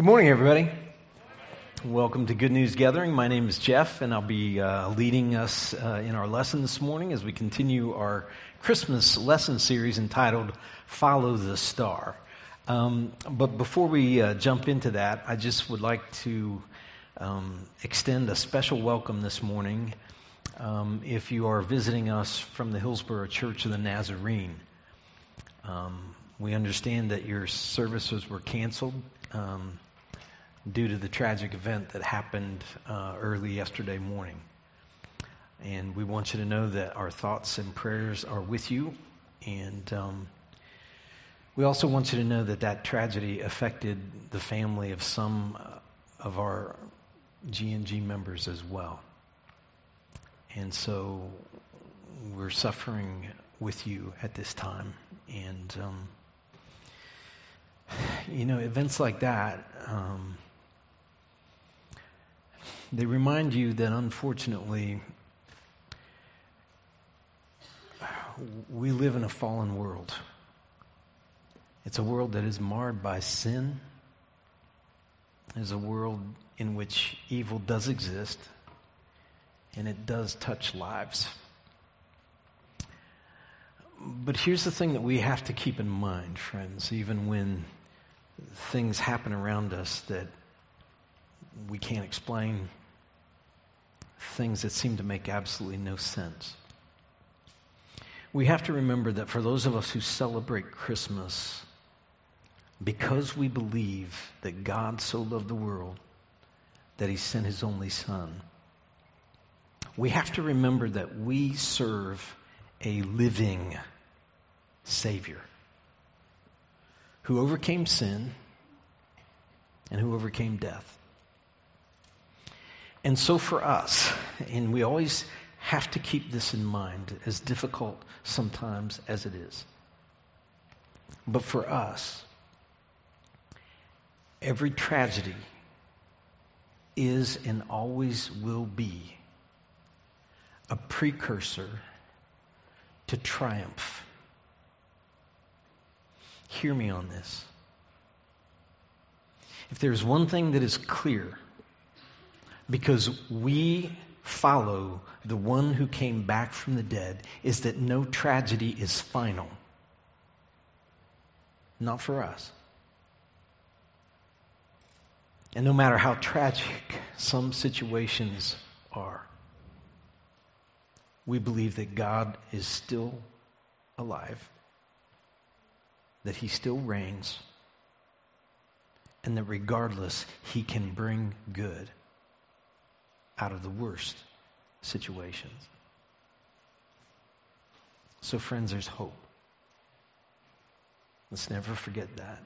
Good morning, everybody. Welcome to Good News Gathering. My name is Jeff, and I'll be uh, leading us uh, in our lesson this morning as we continue our Christmas lesson series entitled Follow the Star. Um, but before we uh, jump into that, I just would like to um, extend a special welcome this morning um, if you are visiting us from the Hillsborough Church of the Nazarene. Um, we understand that your services were canceled um, due to the tragic event that happened uh, early yesterday morning. And we want you to know that our thoughts and prayers are with you. And um, we also want you to know that that tragedy affected the family of some uh, of our G&G members as well. And so we're suffering with you at this time. And um, you know, events like that, um, they remind you that unfortunately, we live in a fallen world. It's a world that is marred by sin. It's a world in which evil does exist, and it does touch lives. But here's the thing that we have to keep in mind, friends, even when things happen around us that we can't explain, things that seem to make absolutely no sense. We have to remember that for those of us who celebrate Christmas, because we believe that God so loved the world that he sent his only Son, we have to remember that we serve a living Savior who overcame sin and who overcame death. And so for us, and we always have to keep this in mind, as difficult sometimes as it is. But for us, every tragedy is and always will be a precursor to triumph. Hear me on this. If there's one thing that is clear, because we follow the one who came back from the dead, is that no tragedy is final. Not for us. And no matter how tragic some situations are, we believe that God is still alive that he still reigns and that regardless, he can bring good out of the worst situations. So, friends, there's hope. Let's never forget that.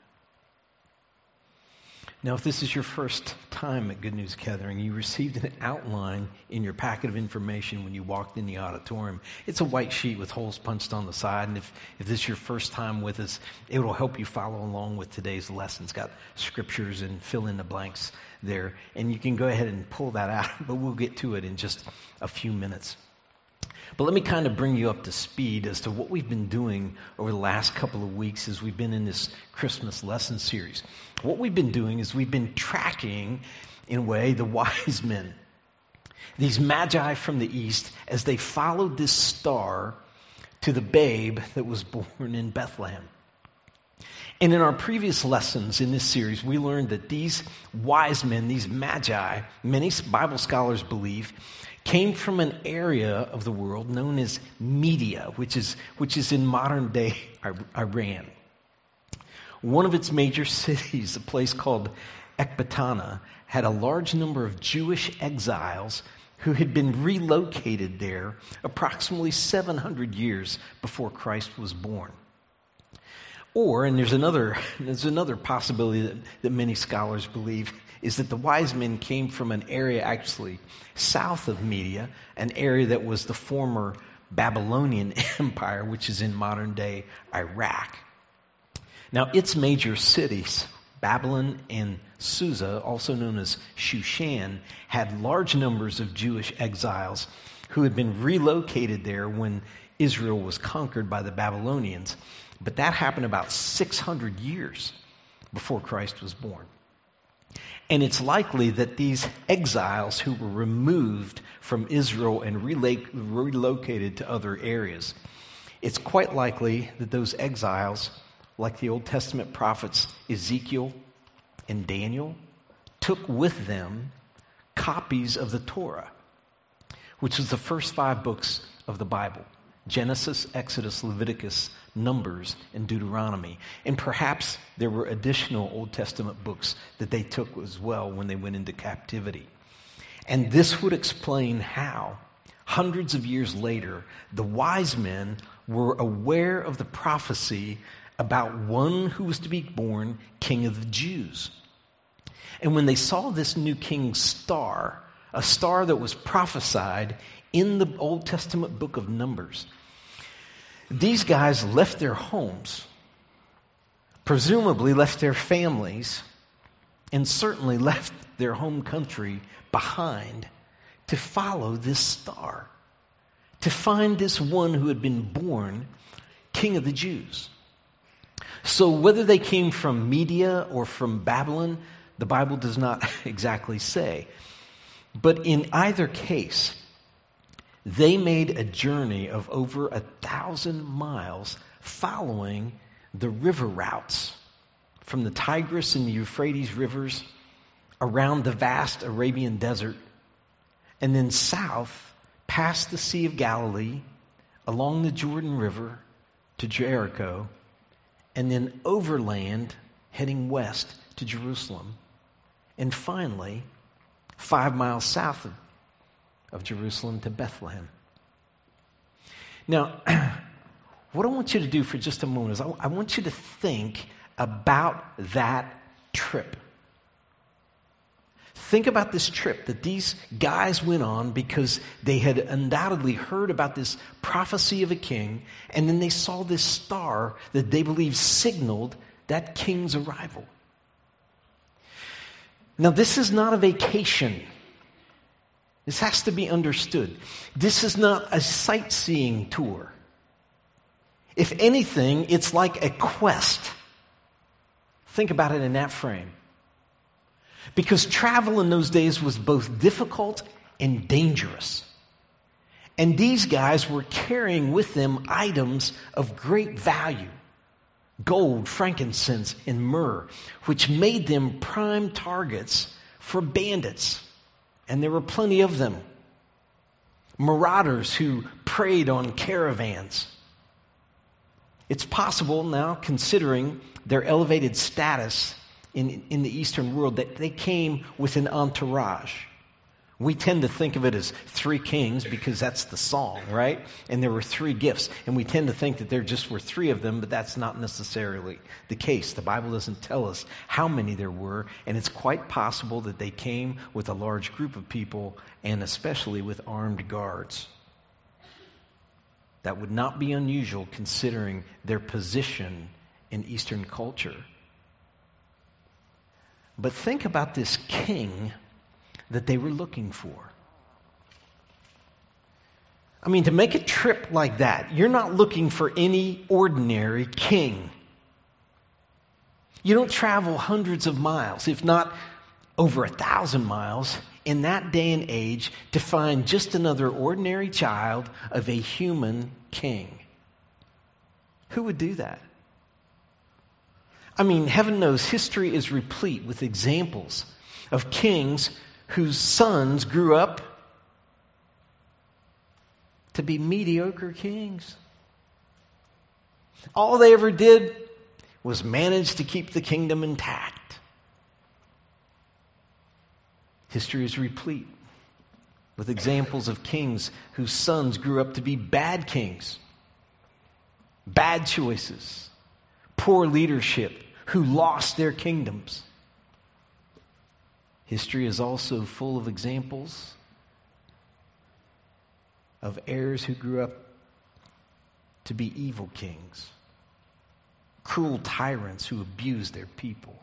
Now, if this is your first time at Good News Gathering, you received an outline in your packet of information when you walked in the auditorium. It's a white sheet with holes punched on the side, and if, if this is your first time with us, it will help you follow along with today's lesson. It's got scriptures and fill in the blanks there, and you can go ahead and pull that out, but we'll get to it in just a few minutes. But let me kind of bring you up to speed as to what we've been doing over the last couple of weeks as we've been in this Christmas lesson series. What we've been doing is we've been tracking, in a way, the wise men, these magi from the east, as they followed this star to the babe that was born in Bethlehem. And in our previous lessons in this series, we learned that these wise men, these magi, many Bible scholars believe, came from an area of the world known as Media, which is, which is in modern day Iran. One of its major cities, a place called Ecbatana, had a large number of Jewish exiles who had been relocated there approximately 700 years before Christ was born. Or, and there's another, there's another possibility that, that many scholars believe, is that the wise men came from an area actually south of Media, an area that was the former Babylonian Empire, which is in modern day Iraq. Now, its major cities, Babylon and Susa, also known as Shushan, had large numbers of Jewish exiles who had been relocated there when Israel was conquered by the Babylonians. But that happened about 600 years before Christ was born. And it's likely that these exiles who were removed from Israel and relocated to other areas, it's quite likely that those exiles, like the Old Testament prophets Ezekiel and Daniel, took with them copies of the Torah, which was the first five books of the Bible Genesis, Exodus, Leviticus, Numbers, and Deuteronomy. And perhaps there were additional Old Testament books that they took as well when they went into captivity. And this would explain how, hundreds of years later, the wise men were aware of the prophecy about one who was to be born king of the Jews. And when they saw this new king's star, a star that was prophesied in the Old Testament book of Numbers, these guys left their homes, presumably left their families, and certainly left their home country behind to follow this star, to find this one who had been born king of the Jews. So, whether they came from Media or from Babylon, the Bible does not exactly say. But in either case, they made a journey of over a thousand miles following the river routes from the Tigris and the Euphrates rivers around the vast Arabian desert and then south past the Sea of Galilee along the Jordan River to Jericho and then overland heading west to Jerusalem and finally five miles south of of Jerusalem to Bethlehem. Now, what I want you to do for just a moment is I, I want you to think about that trip. Think about this trip that these guys went on because they had undoubtedly heard about this prophecy of a king, and then they saw this star that they believed signaled that king's arrival. Now, this is not a vacation. This has to be understood. This is not a sightseeing tour. If anything, it's like a quest. Think about it in that frame. Because travel in those days was both difficult and dangerous. And these guys were carrying with them items of great value gold, frankincense, and myrrh, which made them prime targets for bandits and there were plenty of them. Marauders who preyed on caravans. It's possible now, considering their elevated status in, in the Eastern world, that they came with an entourage. We tend to think of it as three kings because that's the song, right? And there were three gifts. And we tend to think that there just were three of them, but that's not necessarily the case. The Bible doesn't tell us how many there were, and it's quite possible that they came with a large group of people and especially with armed guards. That would not be unusual considering their position in Eastern culture. But think about this king that they were looking for. I mean, to make a trip like that, you're not looking for any ordinary king. You don't travel hundreds of miles, if not over a thousand miles, in that day and age to find just another ordinary child of a human king. Who would do that? I mean, heaven knows history is replete with examples of kings whose sons grew up to be mediocre kings. All they ever did was manage to keep the kingdom intact. History is replete with examples of kings whose sons grew up to be bad kings, bad choices, poor leadership, who lost their kingdoms. History is also full of examples of heirs who grew up to be evil kings, cruel tyrants who abused their people.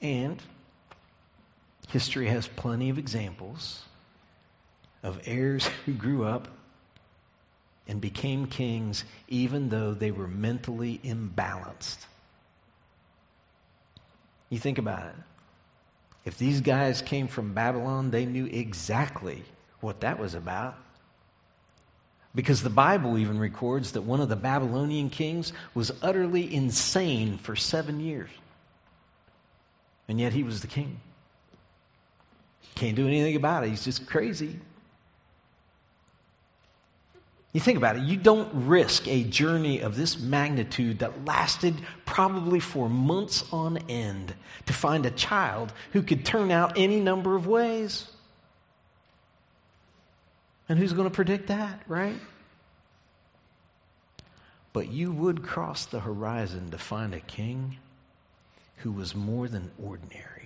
And history has plenty of examples of heirs who grew up and became kings even though they were mentally imbalanced. You think about it. If these guys came from Babylon, they knew exactly what that was about. Because the Bible even records that one of the Babylonian kings was utterly insane for seven years. And yet he was the king. Can't do anything about it. He's just crazy. You think about it, you don't risk a journey of this magnitude that lasted probably for months on end to find a child who could turn out any number of ways. And who's going to predict that, right? But you would cross the horizon to find a king who was more than ordinary.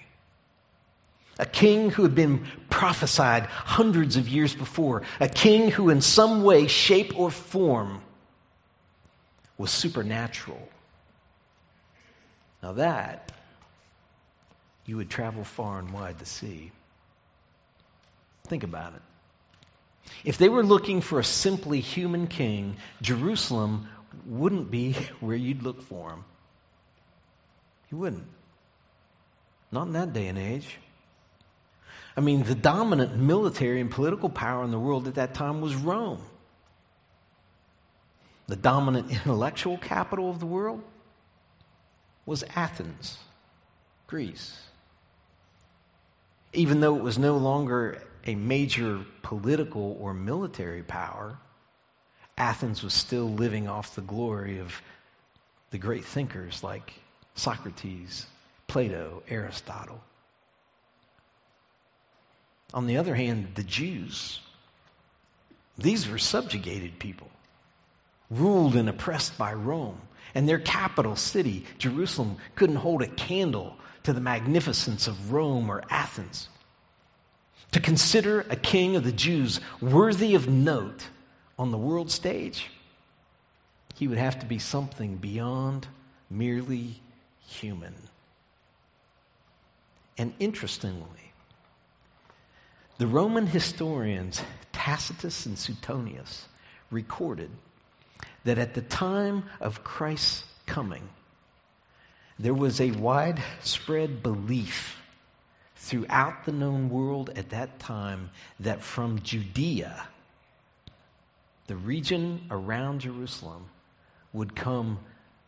A king who had been prophesied hundreds of years before. A king who, in some way, shape, or form, was supernatural. Now, that you would travel far and wide to see. Think about it. If they were looking for a simply human king, Jerusalem wouldn't be where you'd look for him. You wouldn't. Not in that day and age. I mean, the dominant military and political power in the world at that time was Rome. The dominant intellectual capital of the world was Athens, Greece. Even though it was no longer a major political or military power, Athens was still living off the glory of the great thinkers like Socrates, Plato, Aristotle. On the other hand, the Jews, these were subjugated people, ruled and oppressed by Rome. And their capital city, Jerusalem, couldn't hold a candle to the magnificence of Rome or Athens. To consider a king of the Jews worthy of note on the world stage, he would have to be something beyond merely human. And interestingly, the Roman historians Tacitus and Suetonius recorded that at the time of Christ's coming, there was a widespread belief throughout the known world at that time that from Judea, the region around Jerusalem, would come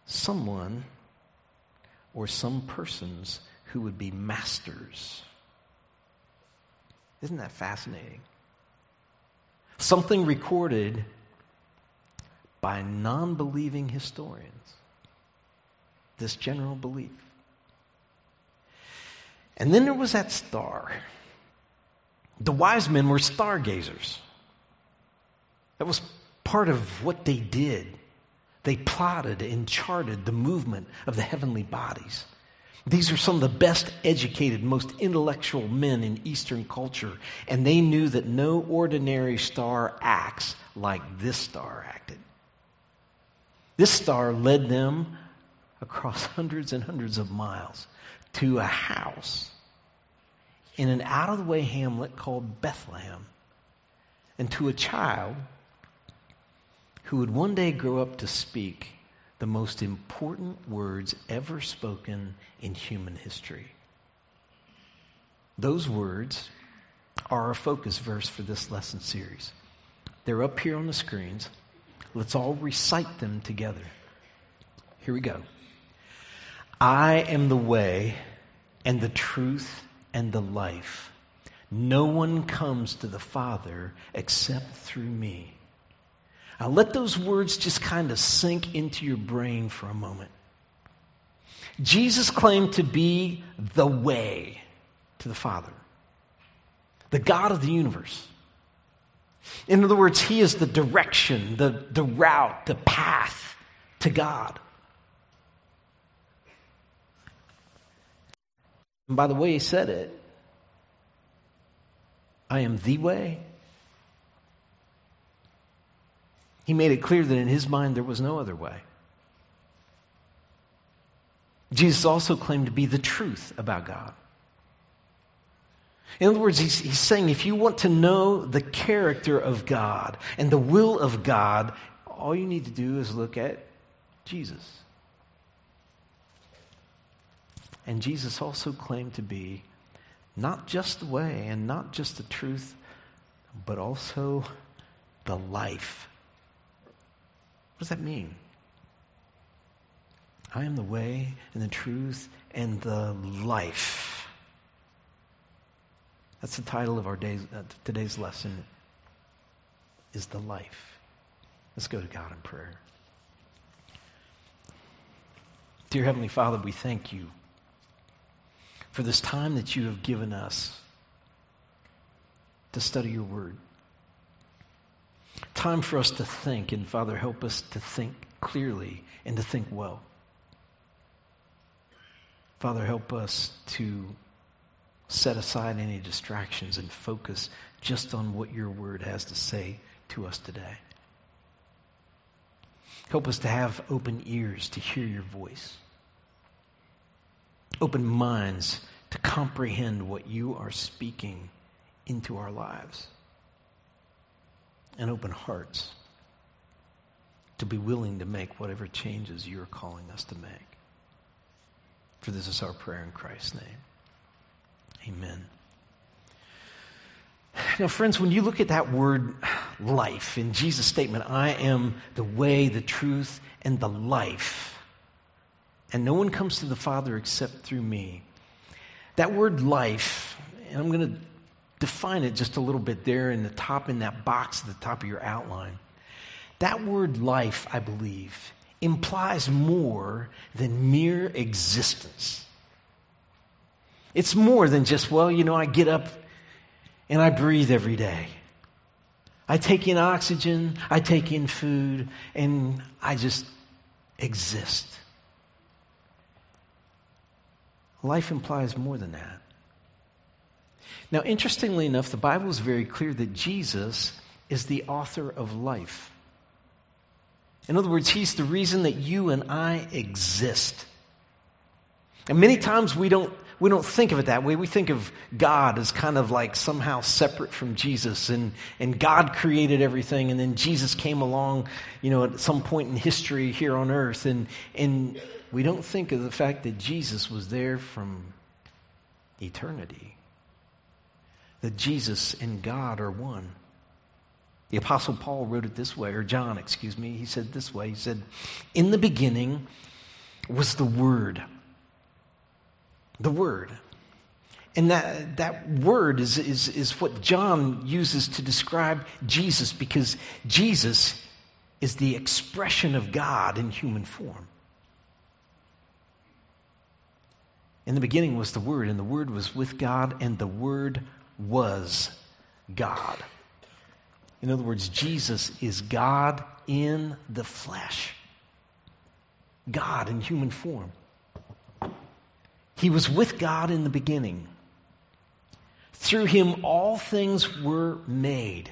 someone or some persons who would be masters. Isn't that fascinating? Something recorded by non believing historians. This general belief. And then there was that star. The wise men were stargazers. That was part of what they did. They plotted and charted the movement of the heavenly bodies. These are some of the best educated, most intellectual men in Eastern culture, and they knew that no ordinary star acts like this star acted. This star led them across hundreds and hundreds of miles to a house in an out of the way hamlet called Bethlehem and to a child who would one day grow up to speak the most important words ever spoken in human history. Those words are our focus verse for this lesson series. They're up here on the screens. Let's all recite them together. Here we go. I am the way and the truth and the life. No one comes to the Father except through me. Now, let those words just kind of sink into your brain for a moment. Jesus claimed to be the way to the Father, the God of the universe. In other words, He is the direction, the, the route, the path to God. And by the way He said it, I am the way, He made it clear that in his mind there was no other way. Jesus also claimed to be the truth about God. In other words, he's, he's, saying if you want to know the character of God and the will of God, all you need to do is look at Jesus. And Jesus also claimed to be not just the way and not just the truth, but also the life. What does that mean? I am the way and the truth and the life. That's the title of our day's, uh, today's lesson is the life. Let's go to God in prayer. Dear Heavenly Father, we thank you for this time that you have given us to study your word. Time for us to think, and Father, help us to think clearly and to think well. Father, help us to set aside any distractions and focus just on what your word has to say to us today. Help us to have open ears to hear your voice, open minds to comprehend what you are speaking into our lives, and open hearts to be willing to make whatever changes you're calling us to make. For this is our prayer in Christ's name. Amen. Now, friends, when you look at that word life in Jesus' statement, I am the way, the truth, and the life, and no one comes to the Father except through me. That word life, and I'm going to define it just a little bit there in the top, in that box at the top of your outline. That word life, I believe, implies more than mere existence. It's more than just, well, you know, I get up and I breathe every day. I take in oxygen, I take in food, and I just exist. Life implies more than that. Now, interestingly enough, the Bible is very clear that Jesus is the author of life. In other words, He's the reason that you and I exist. And many times we don't we don't think of it that way. We think of God as kind of like somehow separate from Jesus, and, and God created everything, and then Jesus came along, you know, at some point in history here on earth, and, and we don't think of the fact that Jesus was there from eternity. That Jesus and God are one. The Apostle Paul wrote it this way, or John, excuse me. He said this way He said, In the beginning was the Word the Word. And that, that word is, is, is what John uses to describe Jesus because Jesus is the expression of God in human form. In the beginning was the Word, and the Word was with God, and the Word was God. In other words, Jesus is God in the flesh, God in human form. He was with God in the beginning. Through him, all things were made.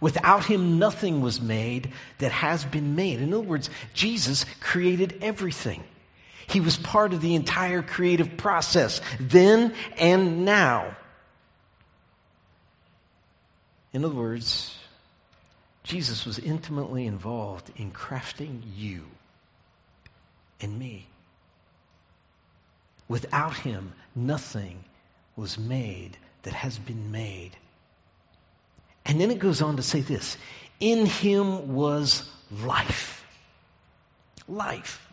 Without him, nothing was made that has been made. In other words, Jesus created everything. He was part of the entire creative process, then and now. In other words, Jesus was intimately involved in crafting you and me. Without him, nothing was made that has been made. And then it goes on to say this In him was life. Life.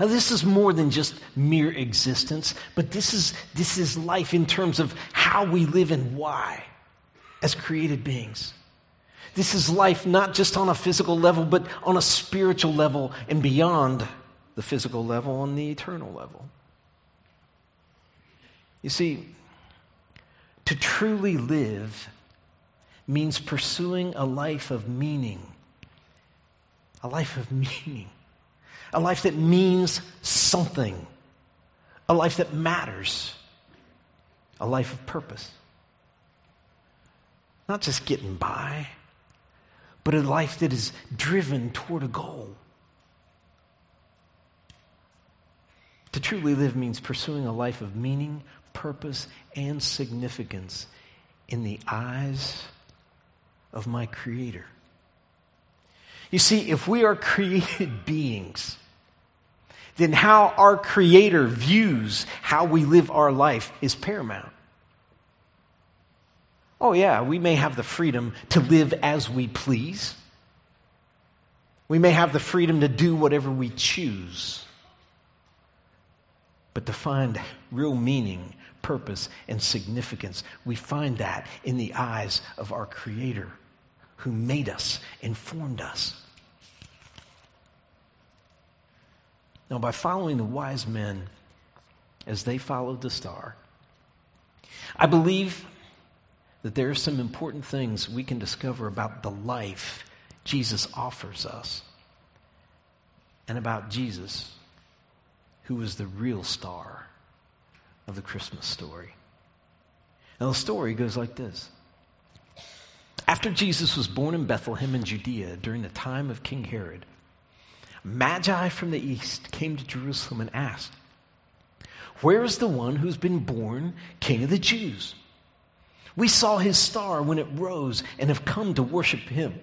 Now, this is more than just mere existence, but this is, this is life in terms of how we live and why as created beings. This is life not just on a physical level, but on a spiritual level and beyond the physical level, on the eternal level. You see, to truly live means pursuing a life of meaning. A life of meaning. A life that means something. A life that matters. A life of purpose. Not just getting by, but a life that is driven toward a goal. To truly live means pursuing a life of meaning, purpose and significance in the eyes of my Creator. You see, if we are created beings, then how our Creator views how we live our life is paramount. Oh, yeah, we may have the freedom to live as we please. We may have the freedom to do whatever we choose. But to find real meaning, purpose, and significance, we find that in the eyes of our Creator who made us and formed us. Now, by following the wise men as they followed the star, I believe that there are some important things we can discover about the life Jesus offers us and about Jesus, who is the real star of the Christmas story. Now, the story goes like this. After Jesus was born in Bethlehem in Judea during the time of King Herod, Magi from the east came to Jerusalem and asked, Where is the one who's been born King of the Jews? We saw his star when it rose and have come to worship him.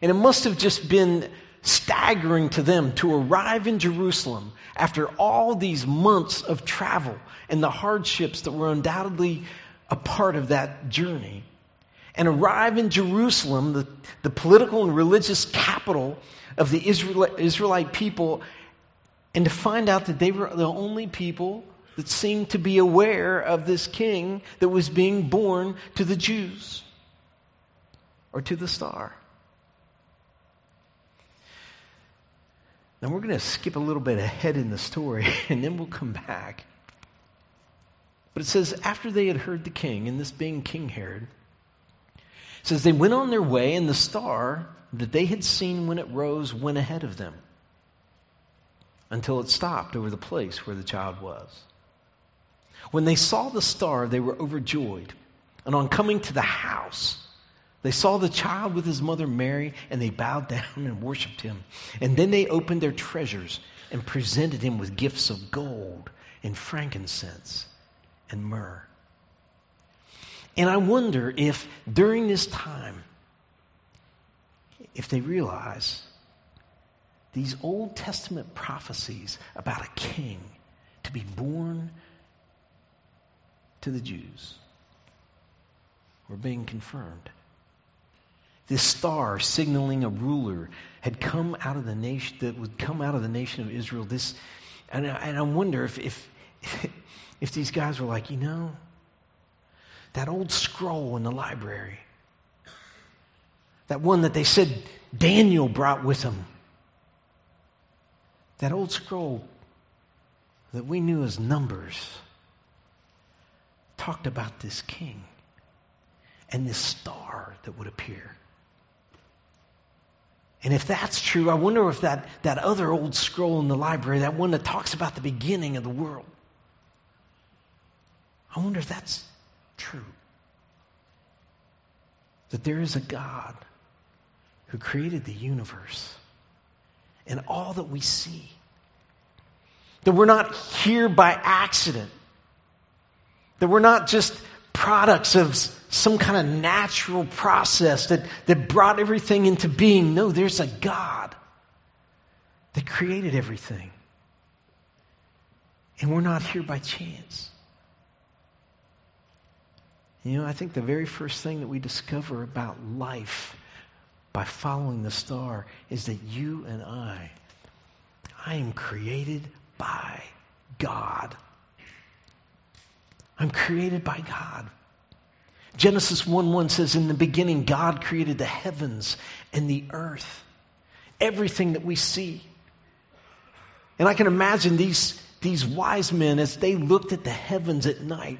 And it must have just been staggering to them to arrive in Jerusalem after all these months of travel and the hardships that were undoubtedly a part of that journey. And arrive in Jerusalem, the, the political and religious capital of the Israelite people and to find out that they were the only people that seemed to be aware of this king that was being born to the Jews or to the star. Now we're going to skip a little bit ahead in the story and then we'll come back. But it says, after they had heard the king, and this being King Herod, says they went on their way, and the star that they had seen when it rose went ahead of them until it stopped over the place where the child was. When they saw the star, they were overjoyed. And on coming to the house, they saw the child with his mother Mary, and they bowed down and worshiped him. And then they opened their treasures and presented him with gifts of gold and frankincense and myrrh. And I wonder if during this time, if they realize these Old Testament prophecies about a king to be born to the Jews were being confirmed. This star signaling a ruler had come out of the nation that would come out of the nation of Israel. This, and I, and I wonder if, if, if these guys were like, you know, that old scroll in the library that one that they said Daniel brought with him. That old scroll that we knew as Numbers talked about this king and this star that would appear. And if that's true, I wonder if that, that other old scroll in the library, that one that talks about the beginning of the world, I wonder if that's true. That there is a God who created the universe and all that we see. That we're not here by accident. That we're not just products of some kind of natural process that, that brought everything into being. No, there's a God that created everything. And we're not here by chance. You know, I think the very first thing that we discover about life by following the star is that you and I, I am created by God. I'm created by God. Genesis 1 1 says, In the beginning, God created the heavens and the earth, everything that we see. And I can imagine these, these wise men as they looked at the heavens at night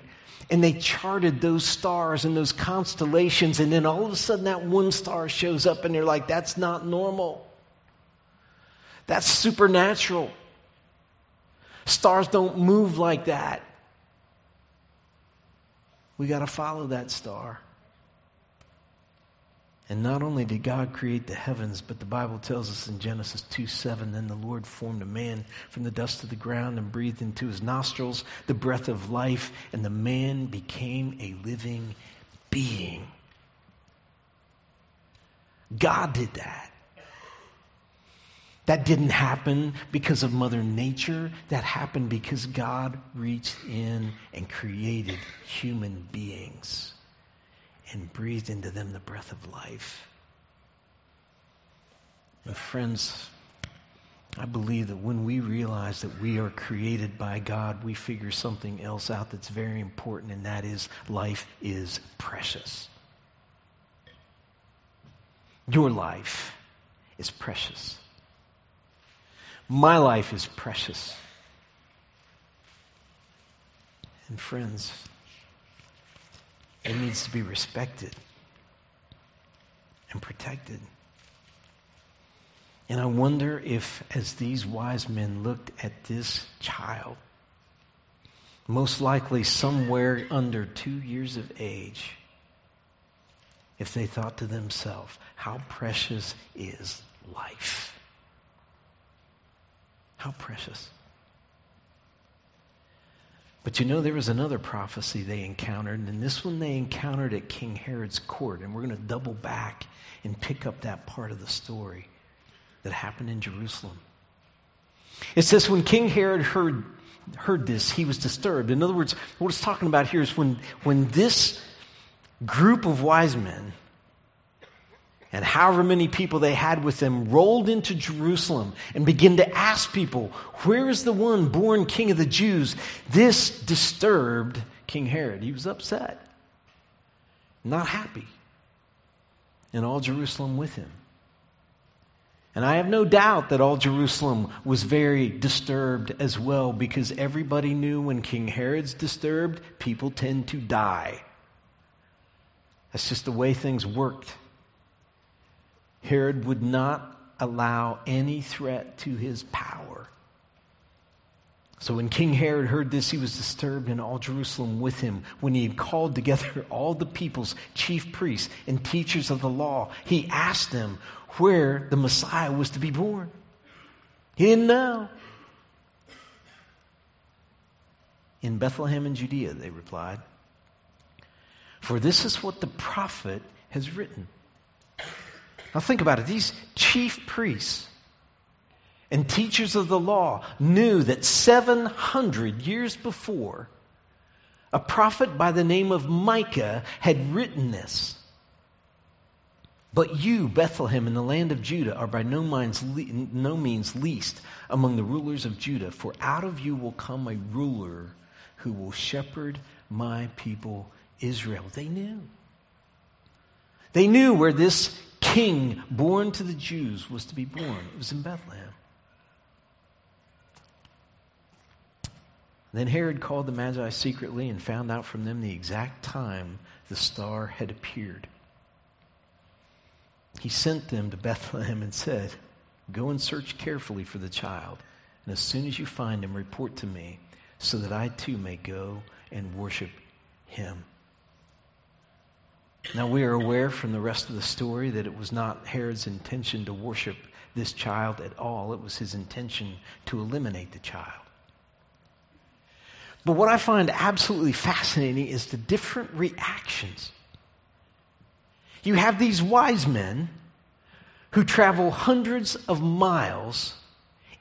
and they charted those stars and those constellations, and then all of a sudden that one star shows up, and they're like, that's not normal. That's supernatural. Stars don't move like that. We got to follow that star. And not only did God create the heavens, but the Bible tells us in Genesis 2 7, then the Lord formed a man from the dust of the ground and breathed into his nostrils the breath of life, and the man became a living being. God did that. That didn't happen because of Mother Nature. That happened because God reached in and created human beings and breathed into them the breath of life. And friends, I believe that when we realize that we are created by God, we figure something else out that's very important, and that is life is precious. Your life is precious. My life is precious. And friends, it needs to be respected and protected. And I wonder if, as these wise men looked at this child, most likely somewhere under two years of age, if they thought to themselves, how precious is life? How precious. But you know, there was another prophecy they encountered, and this one they encountered at King Herod's court. And we're going to double back and pick up that part of the story that happened in Jerusalem. It says when King Herod heard, heard this, he was disturbed. In other words, what it's talking about here is when, when this group of wise men and however many people they had with them rolled into Jerusalem and began to ask people, Where is the one born king of the Jews? This disturbed King Herod. He was upset, not happy, and all Jerusalem with him. And I have no doubt that all Jerusalem was very disturbed as well because everybody knew when King Herod's disturbed, people tend to die. That's just the way things worked. Herod would not allow any threat to his power. So when King Herod heard this, he was disturbed, and all Jerusalem with him. When he had called together all the people's chief priests and teachers of the law, he asked them where the Messiah was to be born. He didn't know. In Bethlehem in Judea, they replied. For this is what the prophet has written. Now think about it. These chief priests and teachers of the law knew that 700 years before, a prophet by the name of Micah had written this. But you, Bethlehem, in the land of Judah, are by no means, no means least among the rulers of Judah, for out of you will come a ruler who will shepherd my people Israel. They knew. They knew where this king born to the Jews was to be born. It was in Bethlehem. Then Herod called the Magi secretly and found out from them the exact time the star had appeared he sent them to Bethlehem and said, Go and search carefully for the child, and as soon as you find him, report to me, so that I too may go and worship him. Now, we are aware from the rest of the story that it was not Herod's intention to worship this child at all, it was his intention to eliminate the child. But what I find absolutely fascinating is the different reactions. You have these wise men who travel hundreds of miles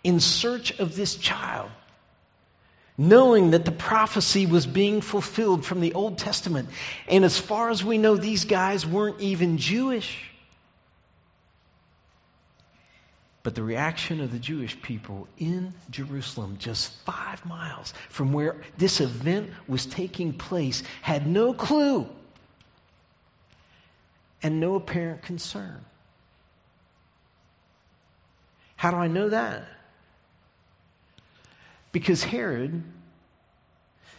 in search of this child, knowing that the prophecy was being fulfilled from the Old Testament. And as far as we know, these guys weren't even Jewish. But the reaction of the Jewish people in Jerusalem, just five miles from where this event was taking place, had no clue and no apparent concern. How do I know that? Because Herod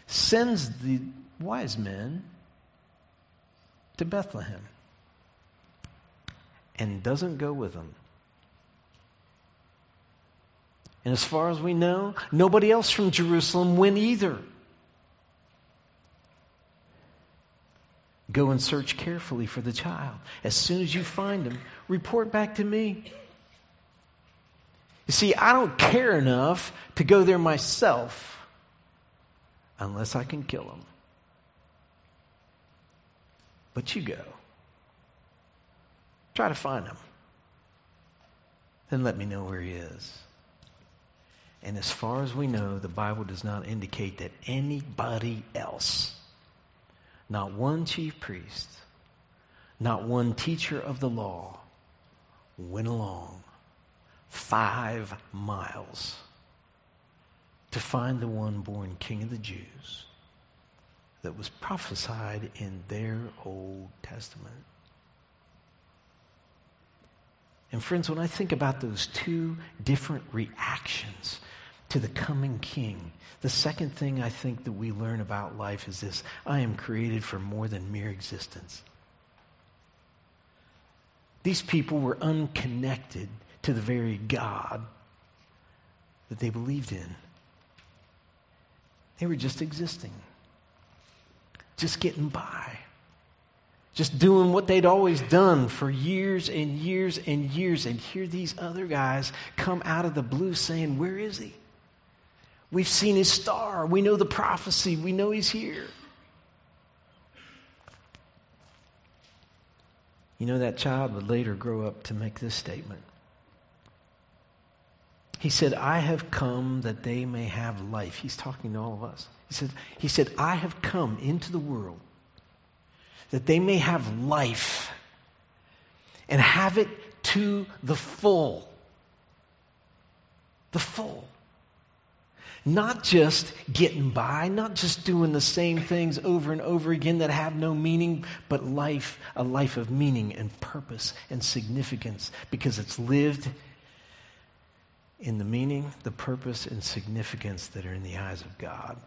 sends the wise men to Bethlehem and doesn't go with them. And as far as we know, nobody else from Jerusalem went either. Go and search carefully for the child. As soon as you find him, report back to me. You see, I don't care enough to go there myself unless I can kill him. But you go. Try to find him. then let me know where he is. And as far as we know, the Bible does not indicate that anybody else, not one chief priest, not one teacher of the law, went along five miles to find the one born King of the Jews that was prophesied in their Old Testament. And friends, when I think about those two different reactions to the coming king, the second thing I think that we learn about life is this I am created for more than mere existence. These people were unconnected to the very God that they believed in. They were just existing, just getting by just doing what they'd always done for years and years and years. And here these other guys come out of the blue saying, Where is he? We've seen his star. We know the prophecy. We know he's here. You know, that child would later grow up to make this statement. He said, I have come that they may have life. He's talking to all of us. He said, he said I have come into the world that they may have life and have it to the full. The full. Not just getting by, not just doing the same things over and over again that have no meaning, but life, a life of meaning and purpose and significance because it's lived in the meaning, the purpose, and significance that are in the eyes of God.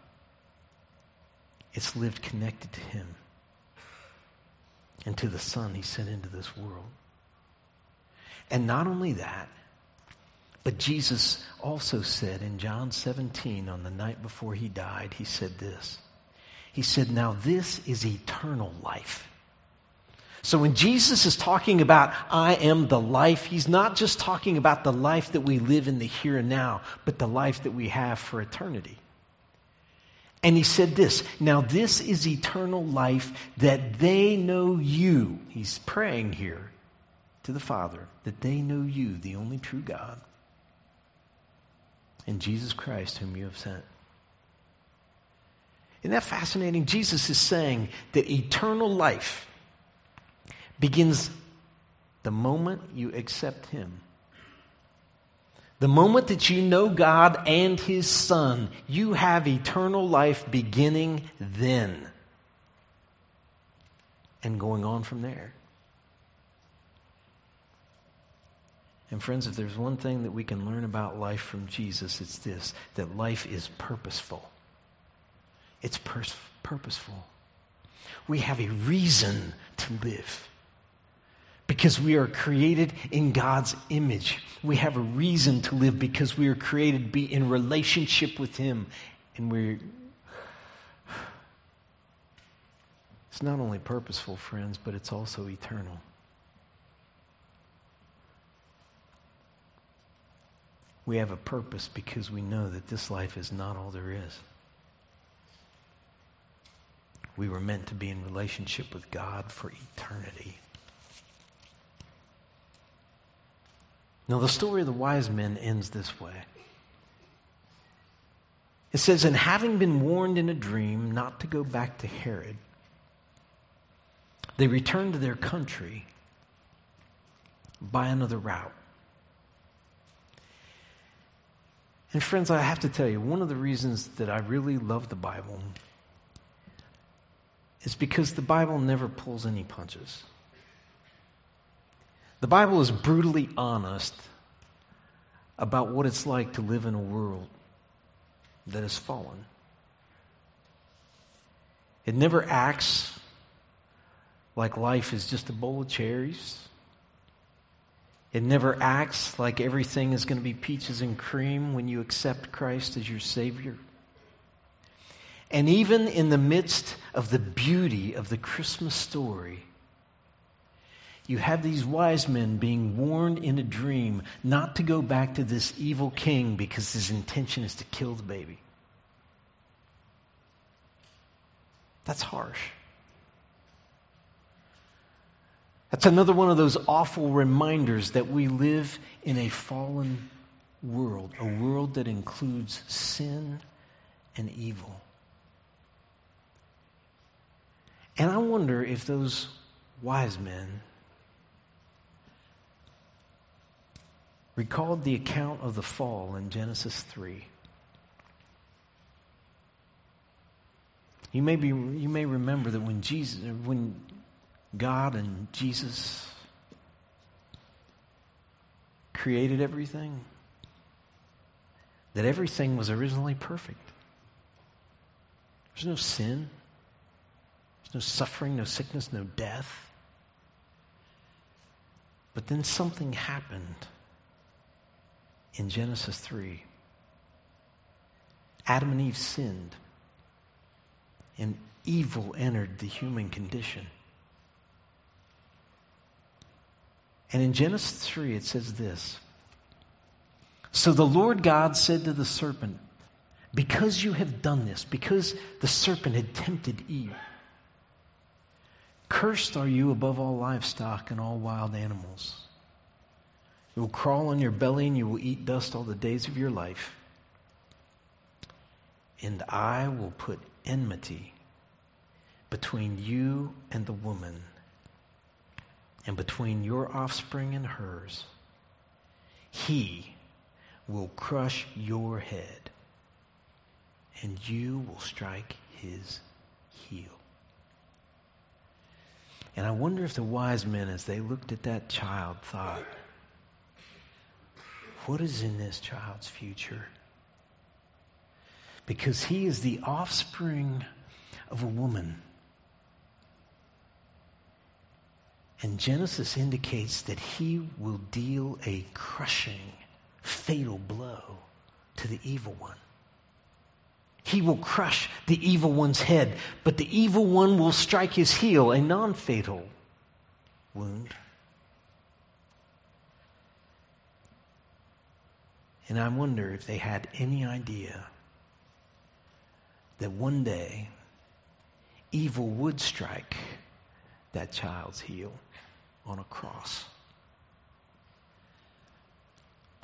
It's lived connected to Him and to the Son he sent into this world. And not only that, but Jesus also said in John 17, on the night before he died, he said this. He said, Now this is eternal life. So when Jesus is talking about, I am the life, he's not just talking about the life that we live in the here and now, but the life that we have for eternity. And he said this Now, this is eternal life that they know you. He's praying here to the Father that they know you, the only true God, and Jesus Christ, whom you have sent. Isn't that fascinating? Jesus is saying that eternal life begins the moment you accept Him. The moment that you know God and His Son, you have eternal life beginning then and going on from there. And, friends, if there's one thing that we can learn about life from Jesus, it's this that life is purposeful. It's pers- purposeful. We have a reason to live because we are created in God's image. We have a reason to live because we are created to be in relationship with Him. And we're. It's not only purposeful, friends, but it's also eternal. We have a purpose because we know that this life is not all there is. We were meant to be in relationship with God for eternity. Now, the story of the wise men ends this way. It says, And having been warned in a dream not to go back to Herod, they returned to their country by another route. And, friends, I have to tell you, one of the reasons that I really love the Bible is because the Bible never pulls any punches. The Bible is brutally honest about what it's like to live in a world that has fallen. It never acts like life is just a bowl of cherries. It never acts like everything is going to be peaches and cream when you accept Christ as your Savior. And even in the midst of the beauty of the Christmas story, you have these wise men being warned in a dream not to go back to this evil king because his intention is to kill the baby. That's harsh. That's another one of those awful reminders that we live in a fallen world, a world that includes sin and evil. And I wonder if those wise men recalled the account of the fall in Genesis 3. You may, be, you may remember that when Jesus, when God and Jesus created everything, that everything was originally perfect. There's no sin, there's no suffering, no sickness, no death. But then something happened in Genesis 3. Adam and Eve sinned, and evil entered the human condition. And in Genesis 3, it says this So the Lord God said to the serpent, Because you have done this, because the serpent had tempted Eve, cursed are you above all livestock and all wild animals. You will crawl on your belly and you will eat dust all the days of your life. And I will put enmity between you and the woman, and between your offspring and hers. He will crush your head, and you will strike his heel. And I wonder if the wise men, as they looked at that child, thought, what is in this child's future? Because he is the offspring of a woman. And Genesis indicates that he will deal a crushing, fatal blow to the evil one. He will crush the evil one's head, but the evil one will strike his heel, a non fatal wound. And I wonder if they had any idea that one day evil would strike that child's heel on a cross.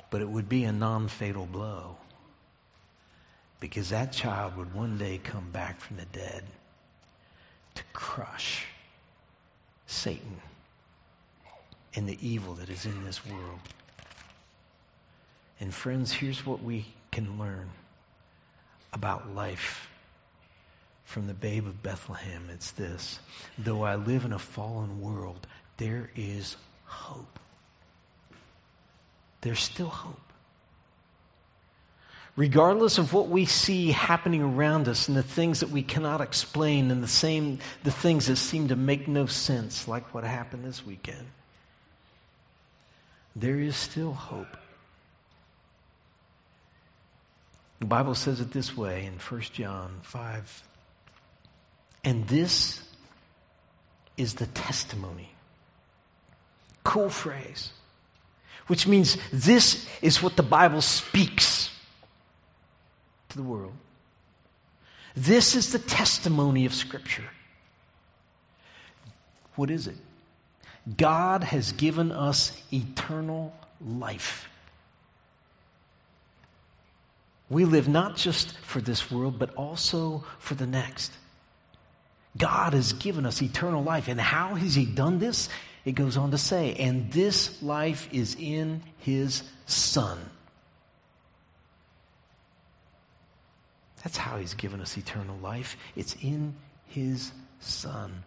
But it would be a non fatal blow because that child would one day come back from the dead to crush Satan and the evil that is in this world. And friends, here's what we can learn about life from the babe of Bethlehem. It's this though I live in a fallen world, there is hope. There's still hope. Regardless of what we see happening around us and the things that we cannot explain and the same the things that seem to make no sense, like what happened this weekend, there is still hope. The Bible says it this way in 1 John 5. And this is the testimony. Cool phrase. Which means this is what the Bible speaks to the world. This is the testimony of Scripture. What is it? God has given us eternal life. We live not just for this world, but also for the next. God has given us eternal life. And how has He done this? It goes on to say, and this life is in His Son. That's how He's given us eternal life. It's in His Son.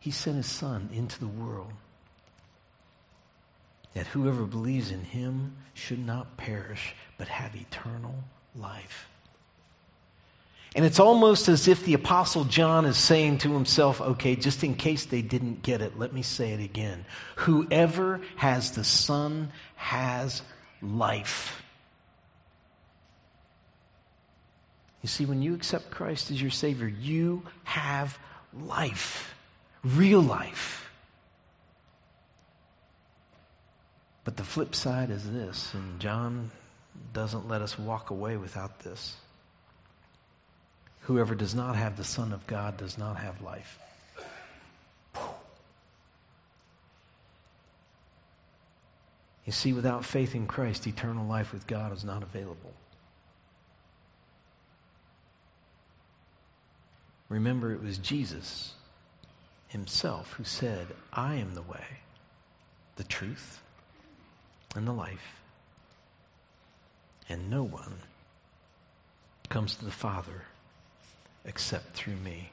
He sent His Son into the world that whoever believes in him should not perish, but have eternal life. And it's almost as if the Apostle John is saying to himself, okay, just in case they didn't get it, let me say it again. Whoever has the Son has life. You see, when you accept Christ as your Savior, you have life, real life. But the flip side is this, and John doesn't let us walk away without this. Whoever does not have the Son of God does not have life. You see, without faith in Christ, eternal life with God is not available. Remember, it was Jesus himself who said, I am the way, the truth, and the life. And no one comes to the Father except through me.